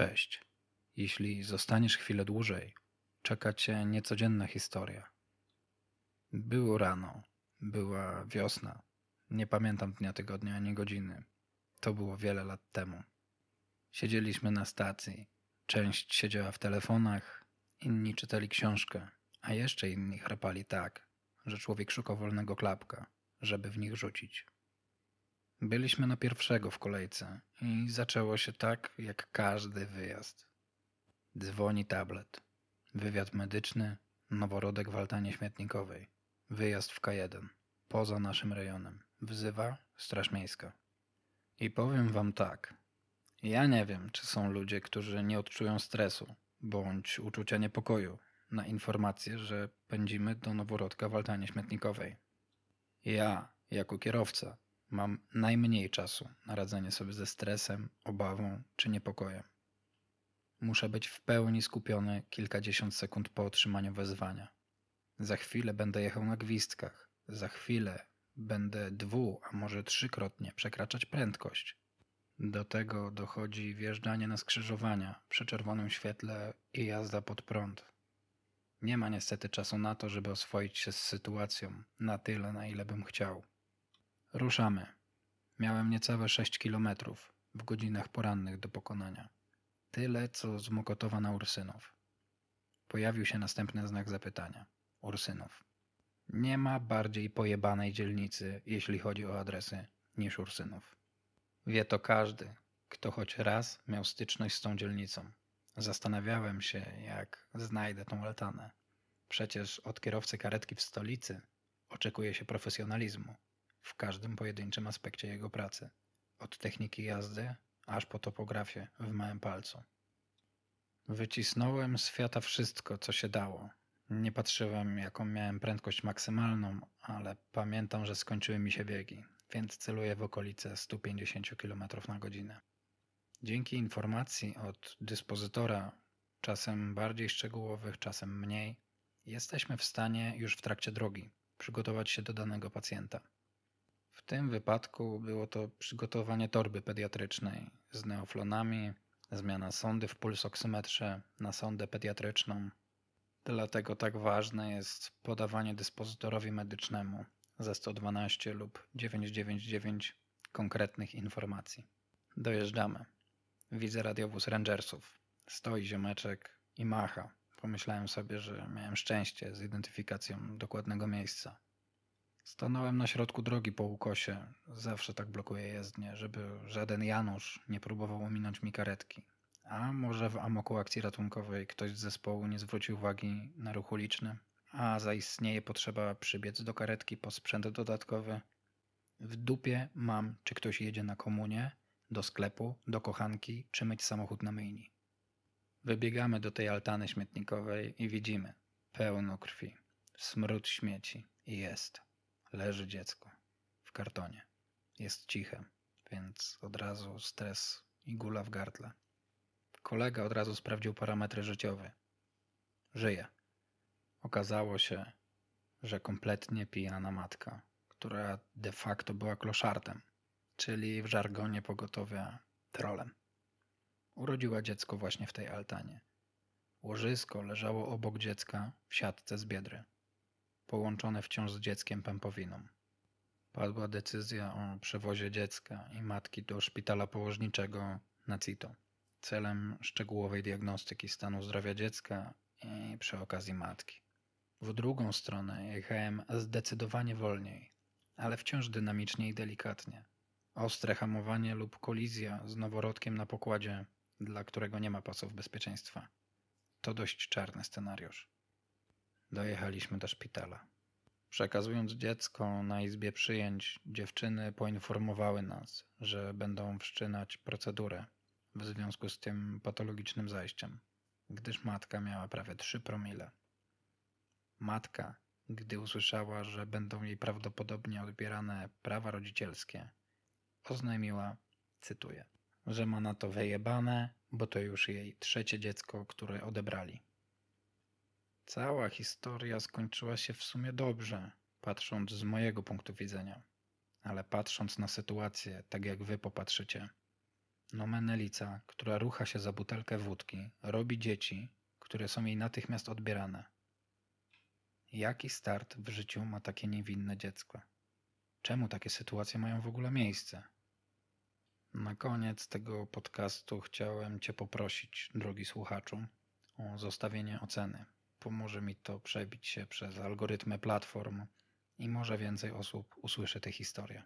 Cześć. Jeśli zostaniesz chwilę dłużej, czeka cię niecodzienna historia. Było rano, była wiosna. Nie pamiętam dnia tygodnia ani godziny. To było wiele lat temu. Siedzieliśmy na stacji. Część siedziała w telefonach, inni czytali książkę, a jeszcze inni chrapali tak, że człowiek szukał wolnego klapka, żeby w nich rzucić. Byliśmy na pierwszego w kolejce i zaczęło się tak, jak każdy wyjazd. Dzwoni tablet. Wywiad medyczny, noworodek w altanie śmietnikowej. Wyjazd w K1, poza naszym rejonem. Wzywa Straż Miejska. I powiem wam tak. Ja nie wiem, czy są ludzie, którzy nie odczują stresu bądź uczucia niepokoju na informację, że pędzimy do noworodka w altanie śmietnikowej. Ja, jako kierowca, mam najmniej czasu na radzenie sobie ze stresem, obawą czy niepokojem. Muszę być w pełni skupiony kilkadziesiąt sekund po otrzymaniu wezwania. Za chwilę będę jechał na gwizdkach. Za chwilę będę dwu, a może trzykrotnie przekraczać prędkość. Do tego dochodzi wjeżdżanie na skrzyżowania przy czerwonym świetle i jazda pod prąd. Nie ma niestety czasu na to, żeby oswoić się z sytuacją na tyle, na ile bym chciał. Ruszamy. Miałem niecałe 6 kilometrów w godzinach porannych do pokonania. Tyle, co z Mokotowa na Ursynów. Pojawił się następny znak zapytania. Ursynów. Nie ma bardziej pojebanej dzielnicy, jeśli chodzi o adresy, niż Ursynów. Wie to każdy, kto choć raz miał styczność z tą dzielnicą. Zastanawiałem się, jak znajdę tą altanę. Przecież od kierowcy karetki w stolicy oczekuje się profesjonalizmu w każdym pojedynczym aspekcie jego pracy. Od techniki jazdy aż po topografię w małym palcu. Wycisnąłem z Fiata wszystko, co się dało. Nie patrzyłem, jaką miałem prędkość maksymalną, ale pamiętam, że skończyły mi się biegi, więc celuję w okolice 150 km na godzinę. Dzięki informacji od dyspozytora, czasem bardziej szczegółowych, czasem mniej, jesteśmy w stanie już w trakcie drogi przygotować się do danego pacjenta. Tym wypadku było to przygotowanie torby pediatrycznej z neoflonami, zmiana sondy w pulsoksymetrze na sondę pediatryczną. Dlatego tak ważne jest podawanie dyspozytorowi medycznemu ze 112 lub 999 konkretnych informacji. Dojeżdżamy. Widzę radiowóz Rangersów. Stoi ziomeczek i macha. Pomyślałem sobie, że miałem szczęście z identyfikacją dokładnego miejsca. Stanąłem na środku drogi po ukosie. Zawsze tak blokuję jezdnię, żeby żaden Janusz nie próbował ominąć mi karetki. A może w amoku akcji ratunkowej ktoś z zespołu nie zwrócił uwagi na ruch uliczny, a zaistnieje potrzeba przybiec do karetki po sprzęt dodatkowy. W dupie mam, czy ktoś jedzie na komunie, do sklepu, do kochanki, czy myć samochód na myjni. Wybiegamy do tej altany śmietnikowej i widzimy pełno krwi, smród śmieci jest. Leży dziecko w kartonie. Jest ciche, więc od razu stres i gula w gardle. Kolega od razu sprawdził parametry życiowe. Żyje. Okazało się, że kompletnie pijana matka, która de facto była kloszartem, czyli w żargonie pogotowia trolem. Urodziła dziecko właśnie w tej altanie. Łożysko leżało obok dziecka w siatce z biedry połączone wciąż z dzieckiem pępowiną. Padła decyzja o przewozie dziecka i matki do szpitala położniczego na CITO celem szczegółowej diagnostyki stanu zdrowia dziecka i przy okazji matki. W drugą stronę jechałem zdecydowanie wolniej, ale wciąż dynamicznie i delikatnie. Ostre hamowanie lub kolizja z noworodkiem na pokładzie, dla którego nie ma pasów bezpieczeństwa. To dość czarny scenariusz. Dojechaliśmy do szpitala. Przekazując dziecko na izbie przyjęć, dziewczyny poinformowały nas, że będą wszczynać procedurę w związku z tym patologicznym zajściem, gdyż matka miała prawie 3 promile. Matka, gdy usłyszała, że będą jej prawdopodobnie odbierane prawa rodzicielskie, oznajmiła, cytuję, że ma na to wyjebane, bo to już jej trzecie dziecko, które odebrali. Cała historia skończyła się w sumie dobrze, patrząc z mojego punktu widzenia. Ale patrząc na sytuację, tak jak wy popatrzycie, No menelica, która rucha się za butelkę wódki, robi dzieci, które są jej natychmiast odbierane. Jaki start w życiu ma takie niewinne dziecko? Czemu takie sytuacje mają w ogóle miejsce? Na koniec tego podcastu chciałem Cię poprosić, drogi słuchaczu, o zostawienie oceny. Pomoże mi to przebić się przez algorytmy platform i może więcej osób usłyszy tę historię.